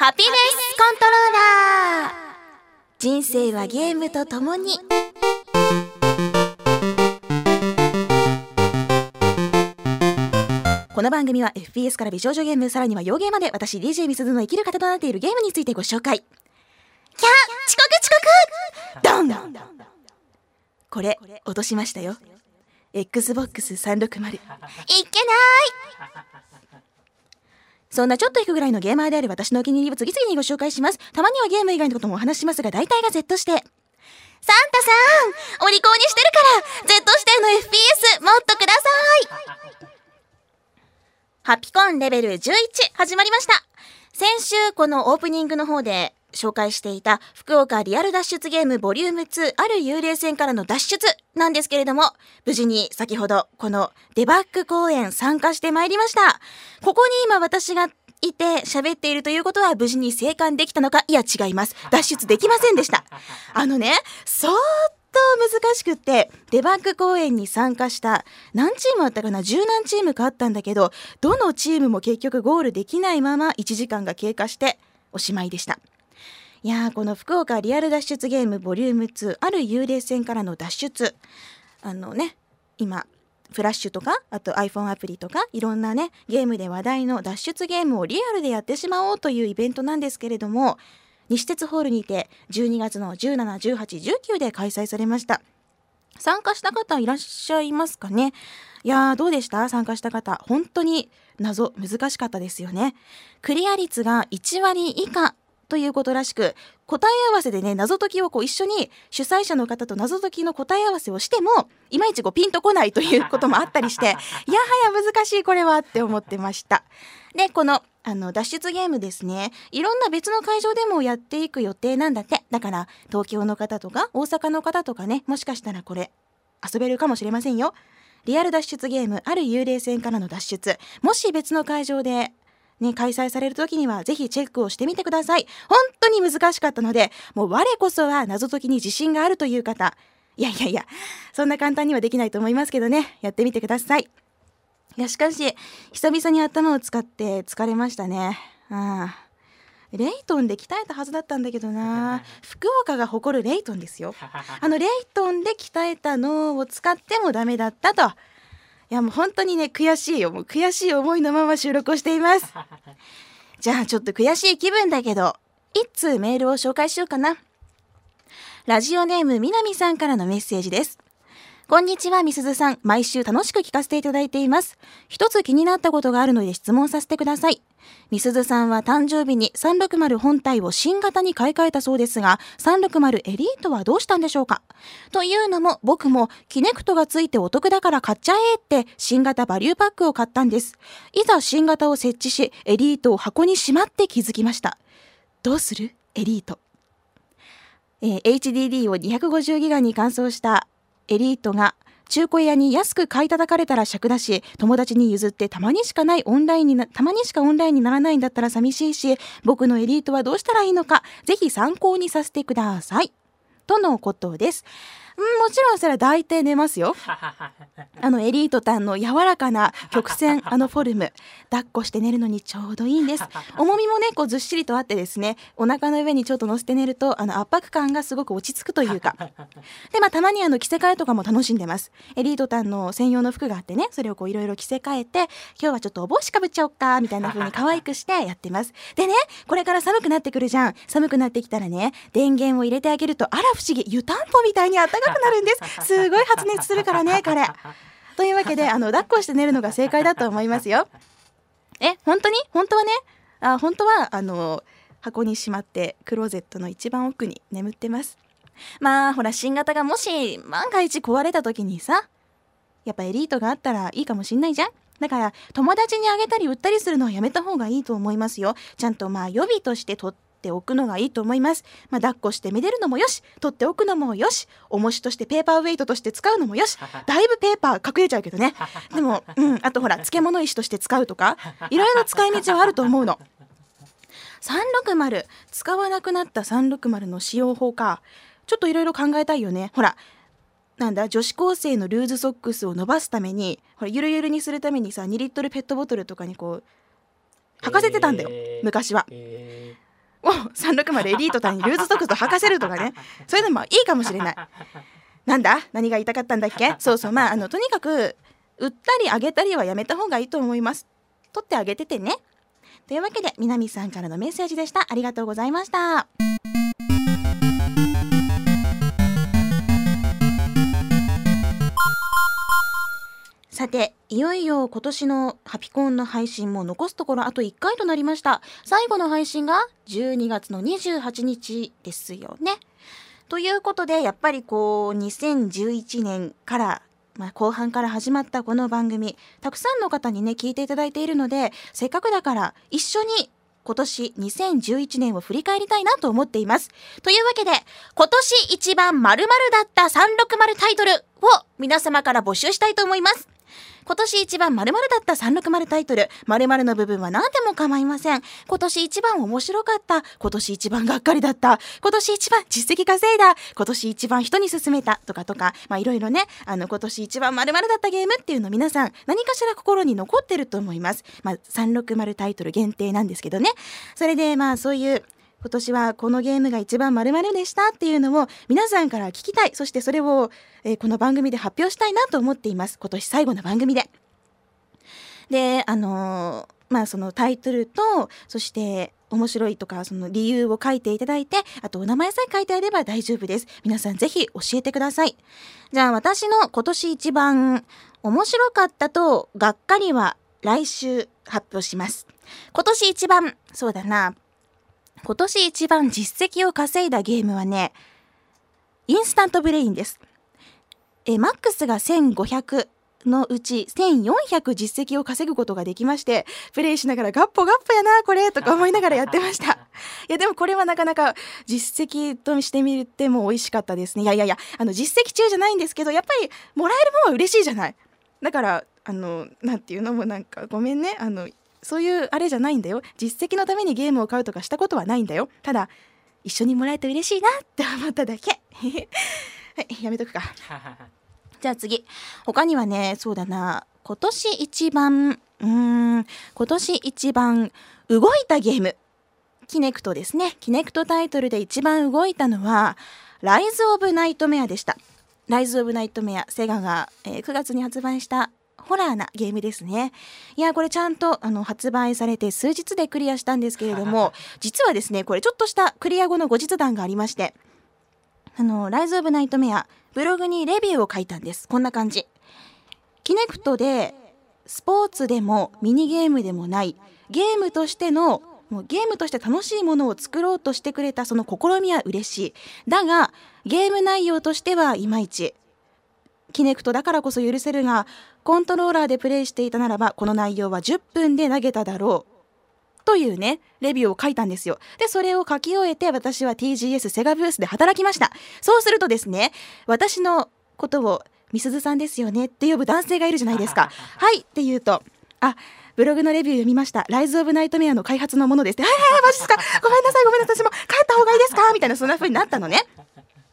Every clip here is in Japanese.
ハピネスコントローラー。人生はゲームとともに。この番組は FPS から美少女ゲームさらには洋ゲーまで私 DJ みすずの生きる方となっているゲームについてご紹介。キャ遅刻遅刻。ドン。これ落としましたよ。XBOX360 いけない。そんなちょっと引くぐらいのゲーマーである私のお気に入りを次々にご紹介します。たまにはゲーム以外のこともお話しますが、大体が Z して。サンタさんお利口にしてるから !Z しての FPS もっとくださいハピコンレベル11始まりました先週このオープニングの方で紹介していた福岡リアル脱出ゲームボリューム2ある幽霊船からの脱出なんですけれども、無事に先ほどこのデバッグ公演参加してまいりました。ここに今私がいて喋っているということは無事に生還できたのかいや違います。脱出できませんでした。あのね、相当難しくってデバッグ公演に参加した何チームあったかな？十何チームかあったんだけどどのチームも結局ゴールできないまま1時間が経過しておしまいでしたいやーこの福岡リアル脱出ゲームボリューム2ある幽霊船からの脱出。あのね今フラッシュとかあと iPhone アプリとかいろんなねゲームで話題の脱出ゲームをリアルでやってしまおうというイベントなんですけれども西鉄ホールにて12月の171819で開催されました。参加した方いらっしゃいますかね？いやーどうでした？参加した方。本当に謎難しかったですよね。クリア率が1割以下。ということらしく答え合わせでね謎解きをこう一緒に主催者の方と謎解きの答え合わせをしてもいまいちこうピンとこないということもあったりして いやはや難しいこれはって思ってました。でこのあの脱出ゲームですねいろんな別の会場でもやっていく予定なんだってだから東京の方とか大阪の方とかねもしかしたらこれ遊べるかもしれませんよ。リアル脱出ゲームある幽霊船からの脱出もし別の会場でね、開催される時にはぜひチェックをしてみてください。本当に難しかったので、もう我こそは謎解きに自信があるという方、いやいやいや、そんな簡単にはできないと思いますけどね、やってみてください。いや、しかし、久々に頭を使って疲れましたね。ああ。レイトンで鍛えたはずだったんだけどな福岡が誇るレイトンですよ あのレイトンで鍛えた脳を使ってもダメだったといやもう本当にね悔しいよ。もう悔しい思いのまま収録をしています。じゃあちょっと悔しい気分だけど一通メールを紹介しようかな。ラジオネームみなみさんからのメッセージですこんにちは、みすずさん。毎週楽しく聞かせていただいています。一つ気になったことがあるので質問させてください。みすずさんは誕生日に360本体を新型に買い替えたそうですが、360エリートはどうしたんでしょうか？というのも、僕もキネクトがついてお得だから買っちゃえって新型バリューパックを買ったんです。いざ新型を設置し、エリートを箱にしまって気づきました。どうする？エリート。えー、HDD を250ギガに換装したエリートが中古屋に安く買い叩かれたら尺だし友達に譲ってたまにしかないオンラインになたまにしかオンラインにならないんだったら寂しいし僕のエリートはどうしたらいいのかぜひ参考にさせてください。とのことです。うん、もちろんそれは大体寝ますよ。あのエリートタンの柔らかな曲線 あのフォルム抱っこして寝るのにちょうどいいんです。重みもねこうずっしりとあってですねお腹の上にちょっと乗せて寝るとあの圧迫感がすごく落ち着くというか。でまあたまにあの着せ替えとかも楽しんでます。エリートタンの専用の服があってねそれをこういろいろ着せ替えて今日はちょっとお帽子かぶっちゃおっかみたいな風に可愛くしてやってます。でねこれから寒くなってくるじゃん。寒くなってきたらね電源を入れてあげるとあら不思議湯たんぽみたいにあったかくなるんです。すごい発熱するからね彼。というわけであの抱っこして寝るのが正解だと思いますよ。え本当に？本当はね？あ本当はあの箱にしまってクローゼットの一番奥に眠ってます。まあほら新型がもし万が一壊れた時にさやっぱエリートがあったらいいかもしんないじゃん。だから友達にあげたり売ったりするのはやめた方がいいと思いますよ。ちゃんとまあ予備として取っておくのがいいと思います。まあ、抱っこしてめでるのもよし、取っておくのもよし、重しとしてペーパーウェイトとして使うのもよし、だいぶペーパー隠れちゃうけどね。でも、うん、あとほら、漬物石として使うとか、いろいろ使い道はあると思うの。360使わなくなった360の使用法かちょっといろいろ考えたいよね。ほらなんだ女子高生のルーズソックスを伸ばすためにほらゆるゆるにするためにさ2リットルペットボトルとかにこう履かせてたんだよ、えー、昔は、えー、を360エリートさんにルーズソックスを履かせるとかね。そういうのもいいかもしれない。なんだ？何が言いたかったんだっけ？そうそう。まああのとにかく売ったりあげたりはやめた方がいいと思います。取ってあげててね。というわけで南さんからのメッセージでした。ありがとうございましたさていよいよ今年のハピコンの配信も残すところあと1回となりました最後の配信が12月の28日ですよねということでやっぱりこう2011年からまあ、後半から始まったこの番組たくさんの方にね聞いていただいているのでせっかくだから一緒に今年2011年を振り返りたいなと思っています。というわけで、今年一番〇〇だった360タイトルを皆様から募集したいと思います。今年一番〇〇だった360タイトル、〇〇の部分は何でも構いません。今年一番面白かった、今年一番がっかりだった、今年一番実績稼いだ、今年一番人に勧めた。とかとか、まあいろいろね、あの今年一番〇〇だったゲームっていうの皆さん何かしら心に残ってると思います。まあ360タイトル限定なんですけどね。それでまあそういう今年はこのゲームが一番〇〇でしたっていうのを皆さんから聞きたい。そしてそれを、えー、この番組で発表したいなと思っています。今年最後の番組で。であのー、まあそのタイトルとそして面白いとかその理由を書いていただいてあとお名前さえ書いてあれば大丈夫です。皆さんぜひ教えてください。じゃあ私の今年一番面白かったとがっかりは来週発表します。今年一番そうだな。今年一番実績を稼いだゲームはね、インスタントブレインです。え、マックスが1500のうち1400実績を稼ぐことができまして、プレイしながらガッポガッポやな、これとか思いながらやってました。いや、でもこれはなかなか実績としてみても美味しかったですね。いやいやいや、あの実績厨じゃないんですけど、やっぱりもらえるものは嬉しいじゃない。だから、あの、なんていうのもなんかごめんね、あの、そういうあれじゃないんだよ。実績のためにゲームを買うとかしたことはないんだよ。ただ一緒にもらえて嬉しいなって思っただけ。はいやめとくか。じゃあ次。他にはねそうだな。今年一番うん今年一番動いたゲーム。キネクトですね。キネクトタイトルで一番動いたのはライズ・オブ・ナイトメアでした。ライズ・オブ・ナイトメアセガが、えー、9月に発売したホラーなゲームですね。いや、これちゃんとあの発売されて数日でクリアしたんですけれども、実はですね、これちょっとしたクリア後の後日談がありまして、あの、ライズ・オブ・ナイトメア、ブログにレビューを書いたんです。こんな感じ。キネクトで、スポーツでもミニゲームでもない、ゲームとしてのもうゲームとして楽しいものを作ろうとしてくれたその試みは嬉しい。だが、ゲーム内容としてはいまいち。キネクトだからこそ許せるが、コントローラーでプレイしていたならば、この内容は10分で投げただろう。というね、レビューを書いたんですよ。で、それを書き終えて、私は TGS セガブースで働きました。そうするとですね、私のことを、みすずさんですよねって呼ぶ男性がいるじゃないですか。はいって言うと、あ、ブログのレビュー読みました。ライズ・オブ・ナイトメアの開発のものです。はいはいはい、マジですかごめんなさい、ごめんなさい、私も帰った方がいいですか？みたいな、そんな風になったのね。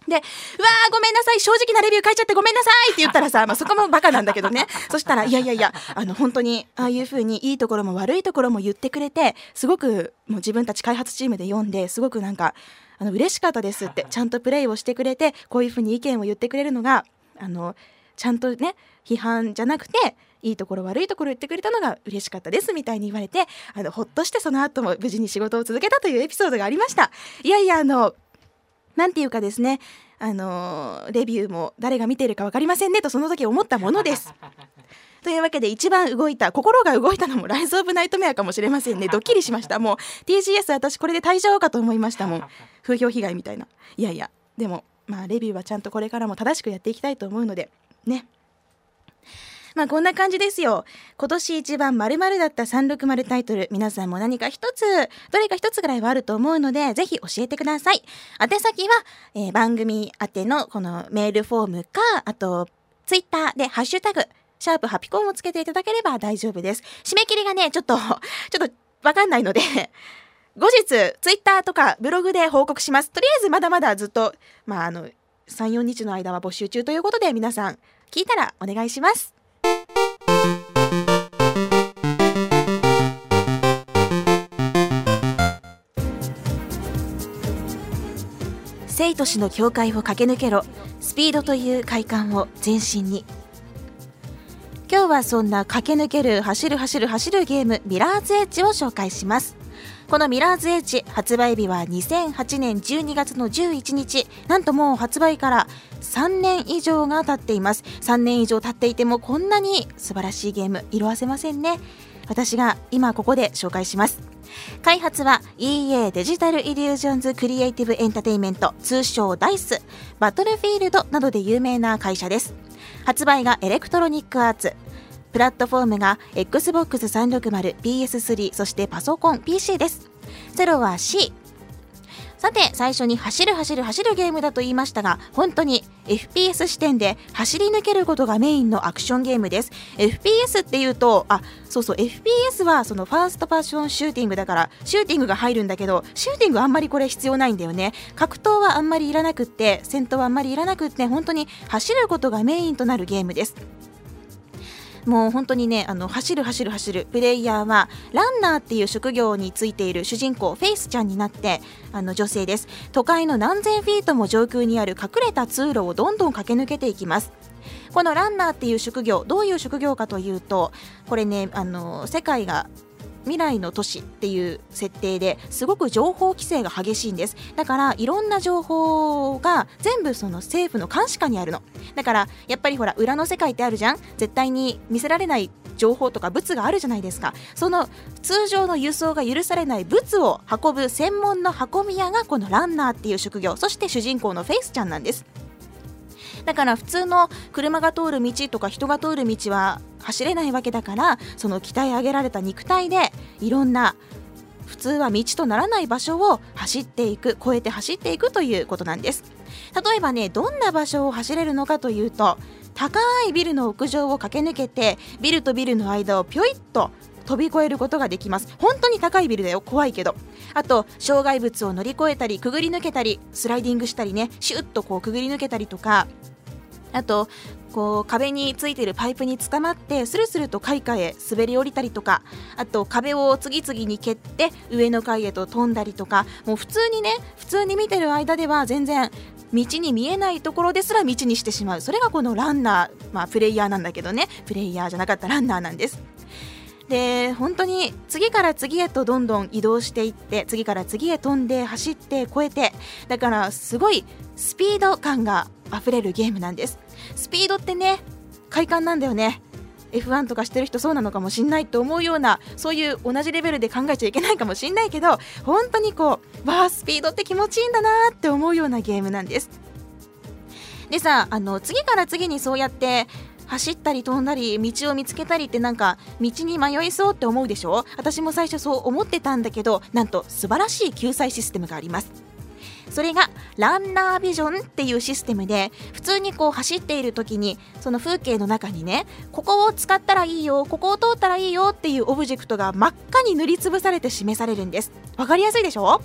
で、うわーごめんなさい、正直なレビュー書いちゃってごめんなさい。って言ったらさ、まあ、そこもバカなんだけどね。そしたら、いやいやいや、あの、本当に、ああいう風にいいところも悪いところも言ってくれて、すごく、もう自分たち開発チームで読んで、すごくなんか、あの、嬉しかったです。って、ちゃんとプレイをしてくれて、こういう風に意見を言ってくれるのが、あの、ちゃんとね、批判じゃなくて、いいところ悪いところ言ってくれたのが嬉しかったですみたいに言われてあのほっとしてその後も無事に仕事を続けたというエピソードがありました。いやいやあのなんていうかですねあのレビューも誰が見ているか分かりませんねとその時思ったものです。というわけで一番動いた心が動いたのもライズ・オブ・ナイトメアかもしれませんね。ドッキリしました。もう TGS 私これで退場かと思いました。もん 風評被害みたいな。いやいやでもまあレビューはちゃんとこれからも正しくやっていきたいと思うのでねまあこんな感じですよ。今年一番〇〇だった360タイトル、皆さんも何か一つ、どれか一つぐらいはあると思うので、ぜひ教えてください。宛先は、えー、番組宛てのこのメールフォームか、あと、ツイッターでハッシュタグ、シャープハピコンをつけていただければ大丈夫です。締め切りがね、ちょっと、ちょっとわかんないので 後日、ツイッターとかブログで報告します。とりあえずまだまだずっと、まあ、あの、3、4日の間は募集中ということで、皆さん、聞いたらお願いします。生と死の境界を駆け抜けろ。スピードという快感を全身に。今日はそんな駆け抜ける走る走る走るゲームミラーズエッジを紹介します。このミラーズエッジ発売日は2008年12月の11日。なんともう発売から3年以上が経っています。3年以上経っていてもこんなに素晴らしいゲーム色あせませんね。私が今ここで紹介します開発は EA デジタルイリュージョンズクリエイティブエンタテイメント通称ダイスバトルフィールドなどで有名な会社です発売がエレクトロニックアーツプラットフォームが Xbox360、PS3、そしてパソコン、PC です。ゼロは C。さて、最初に走る走る走るゲームだと言いましたが、本当に FPS 視点で走り抜けることがメインのアクションゲームです。FPS っていうと、あ、そうそう、FPS はそのファーストパーソンシューティングだから、シューティングが入るんだけど、シューティングあんまりこれ必要ないんだよね。格闘はあんまりいらなくって、戦闘はあんまりいらなくって、本当に走ることがメインとなるゲームです。もう本当にねあの走る走る走る。プレイヤーはランナーっていう職業についている主人公フェイスちゃんになってあの女性です。都会の何千フィートも上空にある隠れた通路をどんどん駆け抜けていきます。このランナーっていう職業どういう職業かというとこれねあの世界が未来の都市っていう設定ですごく情報規制が激しいんです。だからいろんな情報が全部その政府の監視下にあるの。だからやっぱりほら裏の世界ってあるじゃん？絶対に見せられない情報とか物があるじゃないですか。その通常の輸送が許されない物を運ぶ専門の運び屋がこのランナーっていう職業。そして主人公のフェイスちゃんなんです。だから普通の車が通る道とか人が通る道は走れないわけだからその鍛え上げられた肉体でいろんな普通は道とならない場所を走っていく越えて走っていくということなんです。例えばねどんな場所を走れるのかというと高いビルの屋上を駆け抜けてビルとビルの間をぴょいっと飛び越えることができます。本当に高いビルだよ。怖いけど。あと障害物を乗り越えたりくぐり抜けたりスライディングしたりねシュッとこうくぐり抜けたりとかあとこう壁についているパイプにつかまってスルスルと階下へ滑り降りたりとかあと壁を次々に蹴って上の階へと飛んだりとかもう普通にね普通に見てる間では全然道に見えないところですら道にしてしまう。それがこのランナー、まあ、プレイヤーなんだけどね。プレイヤーじゃなかったランナーなんです。で本当に次から次へとどんどん移動していって次から次へ飛んで走って越えてだからすごいスピード感があふれるゲームなんです。スピードってね快感なんだよね。F1 とかしてる人そうなのかもしんないと思うようなそういう同じレベルで考えちゃいけないかもしんないけど本当にこうわあスピードって気持ちいいんだなって思うようなゲームなんです。でさあの次から次にそうやって走ったり飛んだり道を見つけたりってなんか道に迷いそうって思うでしょ？私も最初そう思ってたんだけどなんと素晴らしい救済システムがあります。それがランナービジョンっていうシステムで普通にこう走っている時にその風景の中にねここを使ったらいいよここを通ったらいいよっていうオブジェクトが真っ赤に塗りつぶされて示されるんです。わかりやすいでしょ？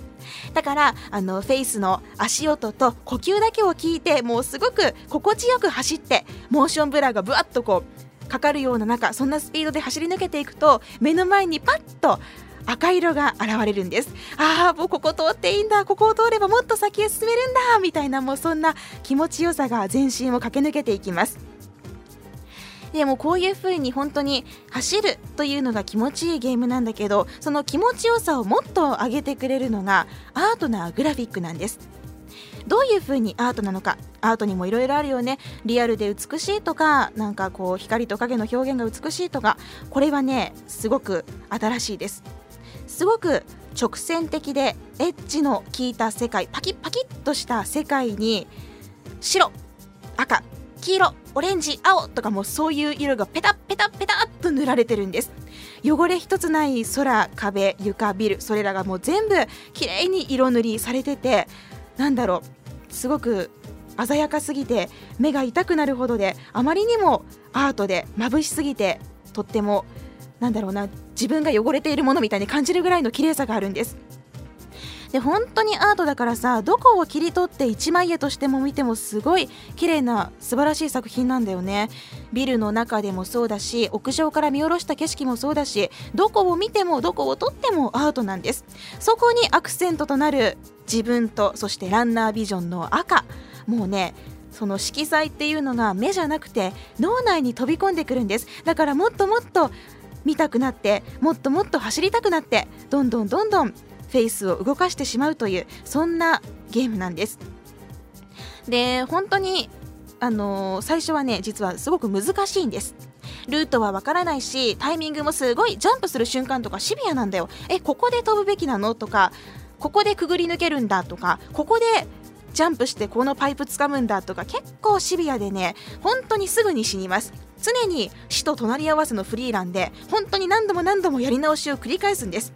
だからあのフェイスの足音と呼吸だけを聞いてもうすごく心地よく走ってモーションブラーがぶわっとこうかかるような中そんなスピードで走り抜けていくと目の前にパッと赤色が現れるんです。ああもうここ通っていいんだ。ここを通ればもっと先へ進めるんだ。みたいなもうそんな気持ちよさが全身を駆け抜けていきます。でもこういう風に本当に走るというのが気持ちいいゲームなんだけどその気持ちよさをもっと上げてくれるのがアートなグラフィックなんです。どういう風にアートなのか。アートにもいろいろあるよね。リアルで美しいとかなんかこう光と影の表現が美しいとか。これはねすごく新しいです。すごく直線的でエッジの効いた世界パキッパキッとした世界に白赤黄色オレンジ青とかもそういう色がペタペタペタっと塗られてるんです。汚れ一つない空壁床ビルそれらがもう全部綺麗に色塗りされててなんだろうすごく鮮やかすぎて目が痛くなるほどであまりにもアートで眩しすぎてとってもなんだろうな自分が汚れているものみたいに感じるぐらいの綺麗さがあるんです。で本当にアートだからさどこを切り取って一枚絵としても見てもすごい綺麗な素晴らしい作品なんだよね。ビルの中でもそうだし屋上から見下ろした景色もそうだしどこを見てもどこを撮ってもアートなんです。そこにアクセントとなる自分とそしてランナービジョンの赤。もうねその色彩っていうのが目じゃなくて脳内に飛び込んでくるんです。だからもっともっと見たくなってもっともっと走りたくなってどんどんどんどんフェイスを動かしてしまうというそんなゲームなんです。で本当にあのー、最初はね実はすごく難しいんです。ルートはわからないしタイミングもすごいジャンプする瞬間とかシビアなんだよ。えここで飛ぶべきなの？とかここでくぐり抜けるんだ？とかここでジャンプしてこのパイプ掴むんだ？とか結構シビアでね本当にすぐに死にます。常に死と隣り合わせのフリーランで本当に何度も何度もやり直しを繰り返すんです。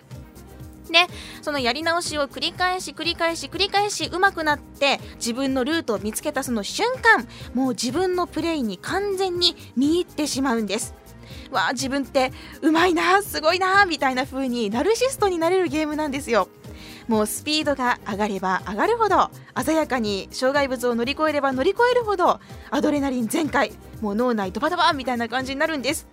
でそのやり直しを繰り返し繰り返し繰り返し上手くなって自分のルートを見つけたその瞬間もう自分のプレイに完全に見入ってしまうんです。わあ自分ってうまいなすごいなみたいな風にナルシストになれるゲームなんですよ。もうスピードが上がれば上がるほど鮮やかに障害物を乗り越えれば乗り越えるほどアドレナリン全開もう脳内ドバドバみたいな感じになるんです。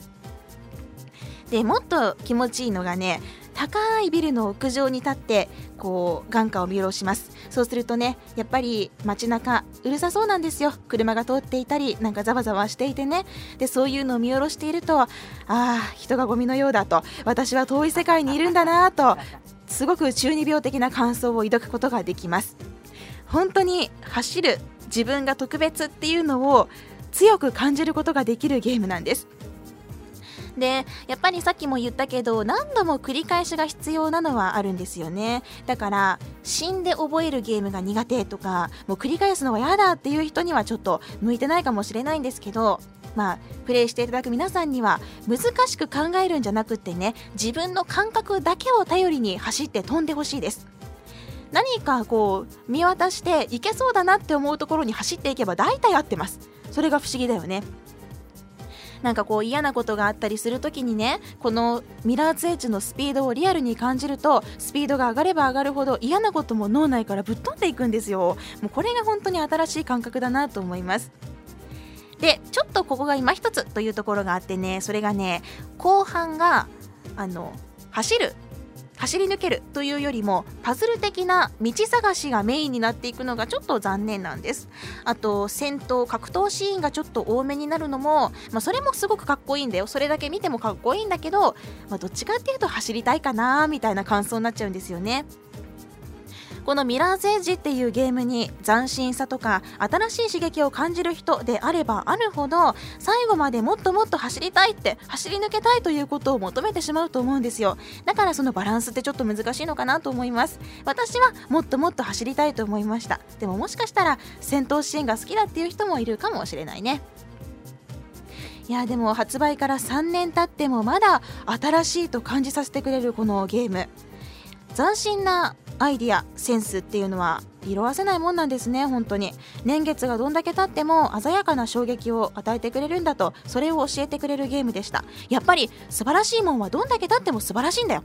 でもっと気持ちいいのがね高いビルの屋上に立ってこう眼下を見下ろします。そうするとねやっぱり街中うるさそうなんですよ。車が通っていたりなんかざわざわしていてね。でそういうのを見下ろしているとああ人がゴミのようだと。私は遠い世界にいるんだなと。すごく中二病的な感想を抱くことができます。本当に走る自分が特別っていうのを強く感じることができるゲームなんです。でやっぱりさっきも言ったけど何度も繰り返しが必要なのはあるんですよね。だから死んで覚えるゲームが苦手とかもう繰り返すのは嫌だっていう人にはちょっと向いてないかもしれないんですけどまあ、プレイしていただく皆さんには難しく考えるんじゃなくってね自分の感覚だけを頼りに走って飛んでほしいです。何かこう見渡していけそうだなって思うところに走っていけば大体合ってます。それが不思議だよね。なんかこう嫌なことがあったりするときにねこのミラーツエッジのスピードをリアルに感じるとスピードが上がれば上がるほど嫌なことも脳内からぶっ飛んでいくんですよ。もうこれが本当に新しい感覚だなと思います。でちょっとここが今一つというところがあってねそれがね後半があの走る走り抜けるというよりもパズル的な道探しがメインになっていくのがちょっと残念なんです。あと戦闘格闘シーンがちょっと多めになるのも、まあ、それもすごくかっこいいんだよ。それだけ見てもかっこいいんだけど、まあ、どっちかっていうと走りたいかなみたいな感想になっちゃうんですよね。このミラーズエッジっていうゲームに斬新さとか新しい刺激を感じる人であればあるほど最後までもっともっと走りたいって走り抜けたいということを求めてしまうと思うんですよ。だからそのバランスってちょっと難しいのかなと思います私はもっともっと走りたいと思いました。でももしかしたら戦闘シーンが好きだっていう人もいるかもしれないね。いやでも発売から3年経ってもまだ新しいと感じさせてくれるこのゲーム。斬新なアイディアセンスっていうのは色あせないもんなんですね本当に。年月がどんだけ経っても鮮やかな衝撃を与えてくれるんだとそれを教えてくれるゲームでした。やっぱり素晴らしいもんはどんだけ経っても素晴らしいんだよ。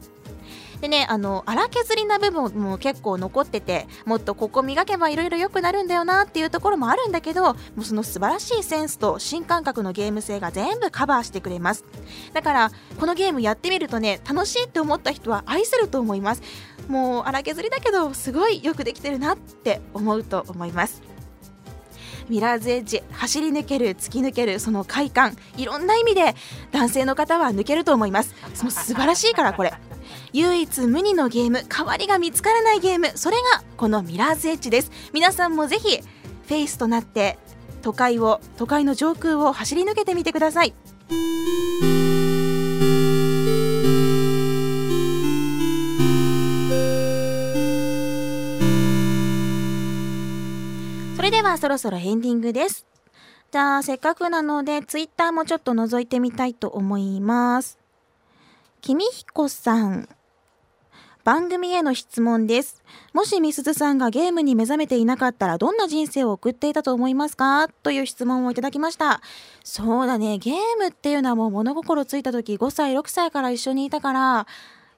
でねあの荒削りな部分も結構残っててもっとここ磨けばいろいろ良くなるんだよなっていうところもあるんだけどもうその素晴らしいセンスと新感覚のゲーム性が全部カバーしてくれます。だからこのゲームやってみるとね楽しいって思った人は愛せると思います。もう荒削りだけどすごいよくできてるなって思うと思います。ミラーズエッジ走り抜ける突き抜けるその快感いろんな意味で男性の方は抜けると思います。その素晴らしいからこれ。唯一無二のゲーム代わりが見つからないゲームそれがこのミラーズエッジです。皆さんもぜひフェイスとなって都会を都会の上空を走り抜けてみてください。そろそろエンディングですじゃあせっかくなのでツイッターもちょっと覗いてみたいと思います君彦さん番組への質問です。もしみすずさんがゲームに目覚めていなかったらどんな人生を送っていたと思いますか？という質問をいただきました。そうだね、ゲームっていうのはもう物心ついた時5歳、6歳から一緒にいたから、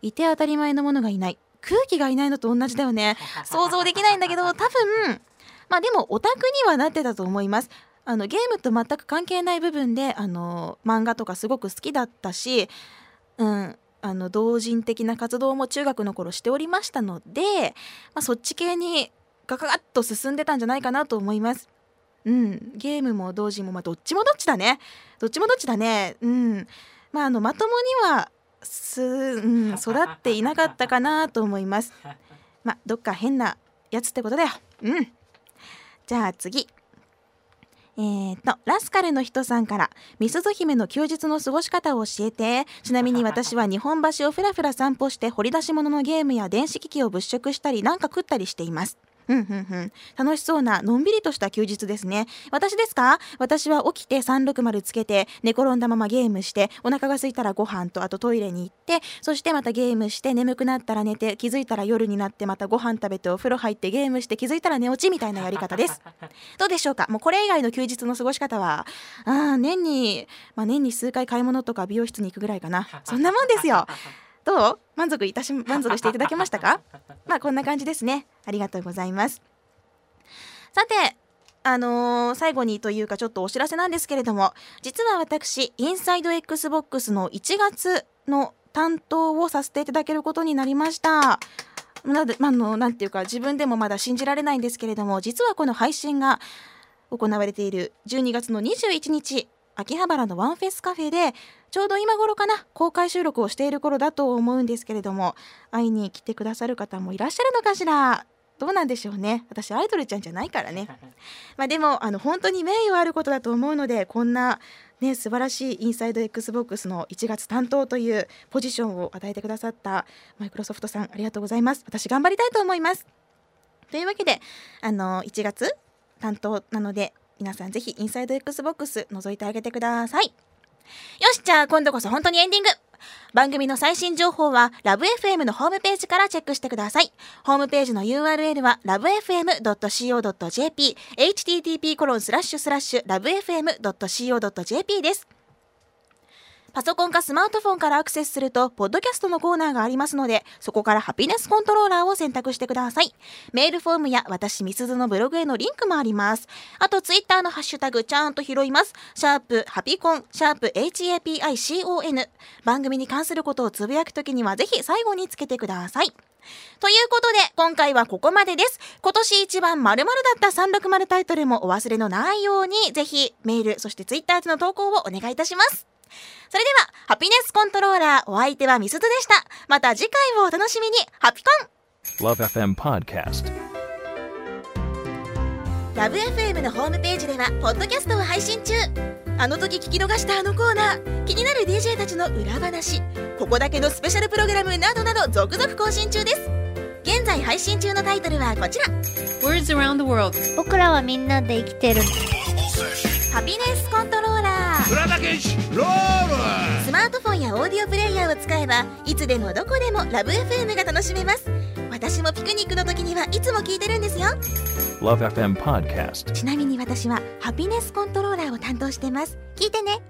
いて当たり前のものがいない。空気がいないのと同じだよね 想像できないんだけど多分まあでもオタクにはなってたと思いますあのゲームと全く関係ない部分であの漫画とかすごく好きだったし、うん、あの同人的な活動も中学の頃しておりましたので、まあ、そっち系にガガガッと進んでたんじゃないかなと思います。うん、ゲームも同人も、まあ、どっちもどっちだね。どっちもどっちだね。うん。まあ、あの、まともには、す、うん、育っていなかったかなと思います。まあ、どっか変なやつってことだよ。うん。じゃあ次。えーと、ラスカルの人さんから、みすず姫の休日の過ごし方を教えて、ちなみに私は日本橋をふらふら散歩して掘り出し物のゲームや電子機器を物色したり、なんか食ったりしています。うんうんうん。楽しそうな、のんびりとした休日ですね。私ですか？私は起きて360つけて、寝転んだままゲームして、お腹が空いたらご飯と、あとトイレに行って、そしてまたゲームして、眠くなったら寝て、気づいたら夜になってまたご飯食べてお風呂入ってゲームして気づいたら寝落ちみたいなやり方です。どうでしょうか？もうこれ以外の休日の過ごし方は、あ年に、まあ、年に数回買い物とか美容室に行くぐらいかな。そんなもんですよ。どう？満足いたし満足していただけましたか？まあこんな感じですね。ありがとうございます。さてあのー、最後にというかちょっとお知らせなんですけれども実は私インサイド XBOX の1月の担当をさせていただけることになりました。なで、まあの、なんていうか自分でもまだ信じられないんですけれども実はこの配信が行われている12月の21日秋葉原のワンフェスカフェでちょうど今頃かな公開収録をしている頃だと思うんですけれども会いに来てくださる方もいらっしゃるのかしら。どうなんでしょうね。私アイドルちゃんじゃないからね。まあでもあの本当に名誉あることだと思うのでこんなね素晴らしいインサイド XBOX の1月担当というポジションを与えてくださったマイクロソフトさんありがとうございます。私頑張りたいと思います。というわけであの1月担当なので皆さんぜひインサイド XBOX 覗いてあげてください。よし、じゃあ今度こそ本当にエンディング番組の最新情報はラブ f m のホームページからチェックしてください。ホームページの URL は lovefm.co.jp http コロンスラッシュスラッシュ lovefm.co.jp です。パソコンかスマートフォンからアクセスすると、ポッドキャストのコーナーがありますので、そこからハピネスコントローラーを選択してください。メールフォームや私、みすずのブログへのリンクもあります。あと、ツイッターのハッシュタグ、ちゃんと拾います。シャープ、ハピコン、シャープ、HAPICON。番組に関することをつぶやくときには、ぜひ最後につけてください。ということで、今回はここまでです。今年一番〇〇だった360タイトルもお忘れのないように、ぜひメール、そしてツイッターでの投稿をお願いいたします。それでは、ハピネスコントローラーお相手はみすずでした。また次回をお楽しみに。ハピコン LoveFM Podcast LoveFM のホームページでは、ポッドキャストを配信中。あの時聞き逃したあのコーナー、気になる DJ たちの裏話、ここだけのスペシャルプログラムなどなど続々更新中です。現在配信中のタイトルはこちら Words around the world 僕らはみんなで生きてるハピネスコントローラースマートフォンやオーディオプレイヤーを使えばいつでもどこでもラブ f m が楽しめます。私もピクニックの時にはいつも聞いてるんですよ。LoveFM Podcast ちなみに私はハピネスコントローラーを担当してます。聞いてね